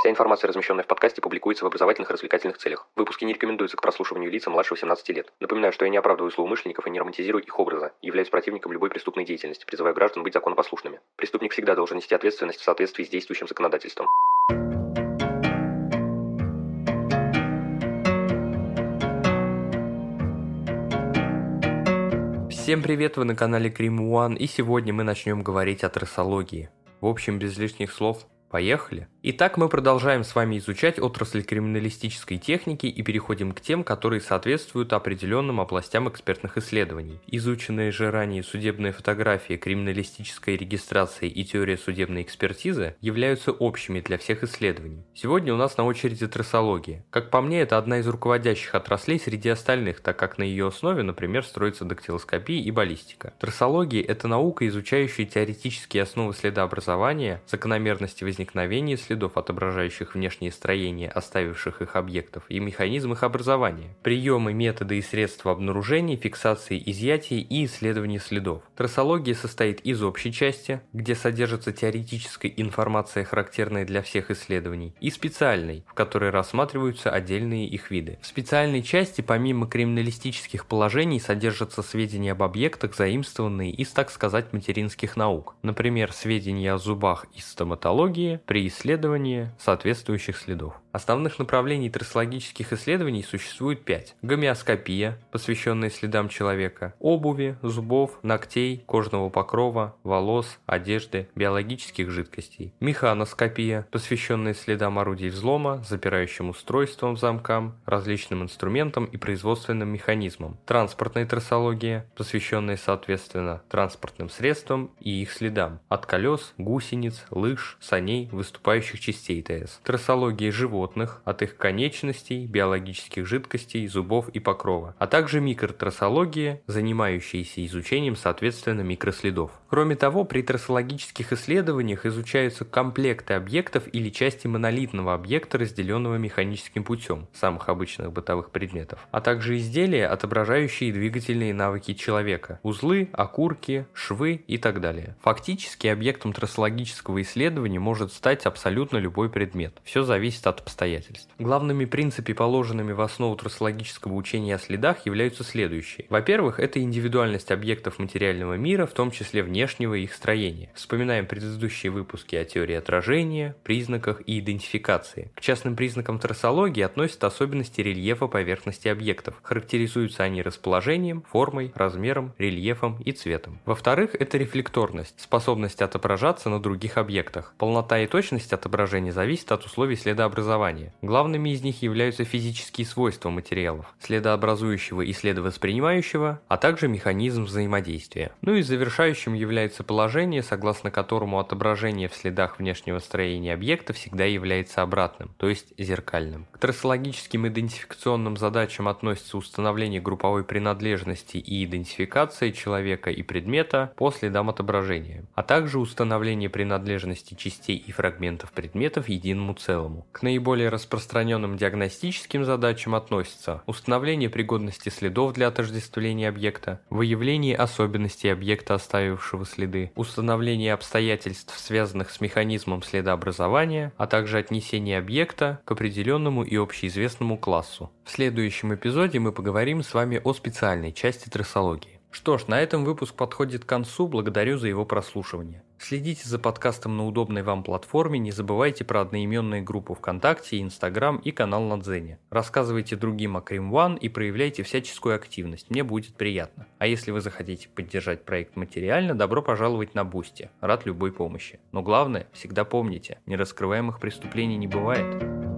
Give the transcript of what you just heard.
Вся информация, размещенная в подкасте, публикуется в образовательных и развлекательных целях. Выпуски не рекомендуются к прослушиванию лица младше 18 лет. Напоминаю, что я не оправдываю злоумышленников и не романтизирую их образа, являюсь противником любой преступной деятельности, призываю граждан быть законопослушными. Преступник всегда должен нести ответственность в соответствии с действующим законодательством. Всем привет, вы на канале Cream One, и сегодня мы начнем говорить о трассологии. В общем, без лишних слов, Поехали! Итак, мы продолжаем с вами изучать отрасль криминалистической техники и переходим к тем, которые соответствуют определенным областям экспертных исследований. Изученные же ранее судебные фотографии, криминалистическая регистрация и теория судебной экспертизы являются общими для всех исследований. Сегодня у нас на очереди трассология. Как по мне, это одна из руководящих отраслей среди остальных, так как на ее основе, например, строится дактилоскопия и баллистика. Трассология – это наука, изучающая теоретические основы следообразования, закономерности возникновения возникновения следов, отображающих внешнее строение оставивших их объектов, и механизм их образования, приемы, методы и средства обнаружения, фиксации изъятия и исследования следов. Трассология состоит из общей части, где содержится теоретическая информация, характерная для всех исследований, и специальной, в которой рассматриваются отдельные их виды. В специальной части, помимо криминалистических положений, содержатся сведения об объектах, заимствованные из, так сказать, материнских наук. Например, сведения о зубах из стоматологии, при исследовании соответствующих следов. Основных направлений трассологических исследований существует пять. Гомеоскопия, посвященная следам человека, обуви, зубов, ногтей, кожного покрова, волос, одежды, биологических жидкостей. Механоскопия, посвященная следам орудий взлома, запирающим устройствам, замкам, различным инструментам и производственным механизмам. Транспортная трассология, посвященная соответственно транспортным средствам и их следам, от колес, гусениц, лыж, саней, выступающих частей ТС. Трассология животных, от их конечностей, биологических жидкостей, зубов и покрова, а также микротрассология, занимающаяся изучением соответственно микроследов. Кроме того, при трассологических исследованиях изучаются комплекты объектов или части монолитного объекта, разделенного механическим путем, самых обычных бытовых предметов, а также изделия, отображающие двигательные навыки человека, узлы, окурки, швы и так далее. Фактически объектом трассологического исследования может стать абсолютно любой предмет. Все зависит от обстоятельств. Главными принципами, положенными в основу трассологического учения о следах, являются следующие. Во-первых, это индивидуальность объектов материального мира, в том числе внешнего их строения. Вспоминаем предыдущие выпуски о теории отражения, признаках и идентификации. К частным признакам трассологии относятся особенности рельефа поверхности объектов. Характеризуются они расположением, формой, размером, рельефом и цветом. Во-вторых, это рефлекторность, способность отображаться на других объектах. Полнота и точность отображения зависит от условий следообразования образования. Главными из них являются физические свойства материалов, следообразующего и следовоспринимающего, а также механизм взаимодействия. Ну и завершающим является положение, согласно которому отображение в следах внешнего строения объекта всегда является обратным, то есть зеркальным. К трассологическим идентификационным задачам относится установление групповой принадлежности и идентификация человека и предмета по следам отображения, а также установление принадлежности частей и фрагментов предметов единому целому. К наиболее распространенным диагностическим задачам относятся установление пригодности следов для отождествления объекта, выявление особенностей объекта, оставившего следы, установление обстоятельств, связанных с механизмом следообразования, а также отнесение объекта к определенному и общеизвестному классу. В следующем эпизоде мы поговорим с вами о специальной части трассологии. Что ж, на этом выпуск подходит к концу, благодарю за его прослушивание. Следите за подкастом на удобной вам платформе, не забывайте про одноименные группы ВКонтакте, Инстаграм и канал на Дзене. Рассказывайте другим о Крим One и проявляйте всяческую активность, мне будет приятно. А если вы захотите поддержать проект материально, добро пожаловать на Бусти, рад любой помощи. Но главное, всегда помните, нераскрываемых преступлений не бывает.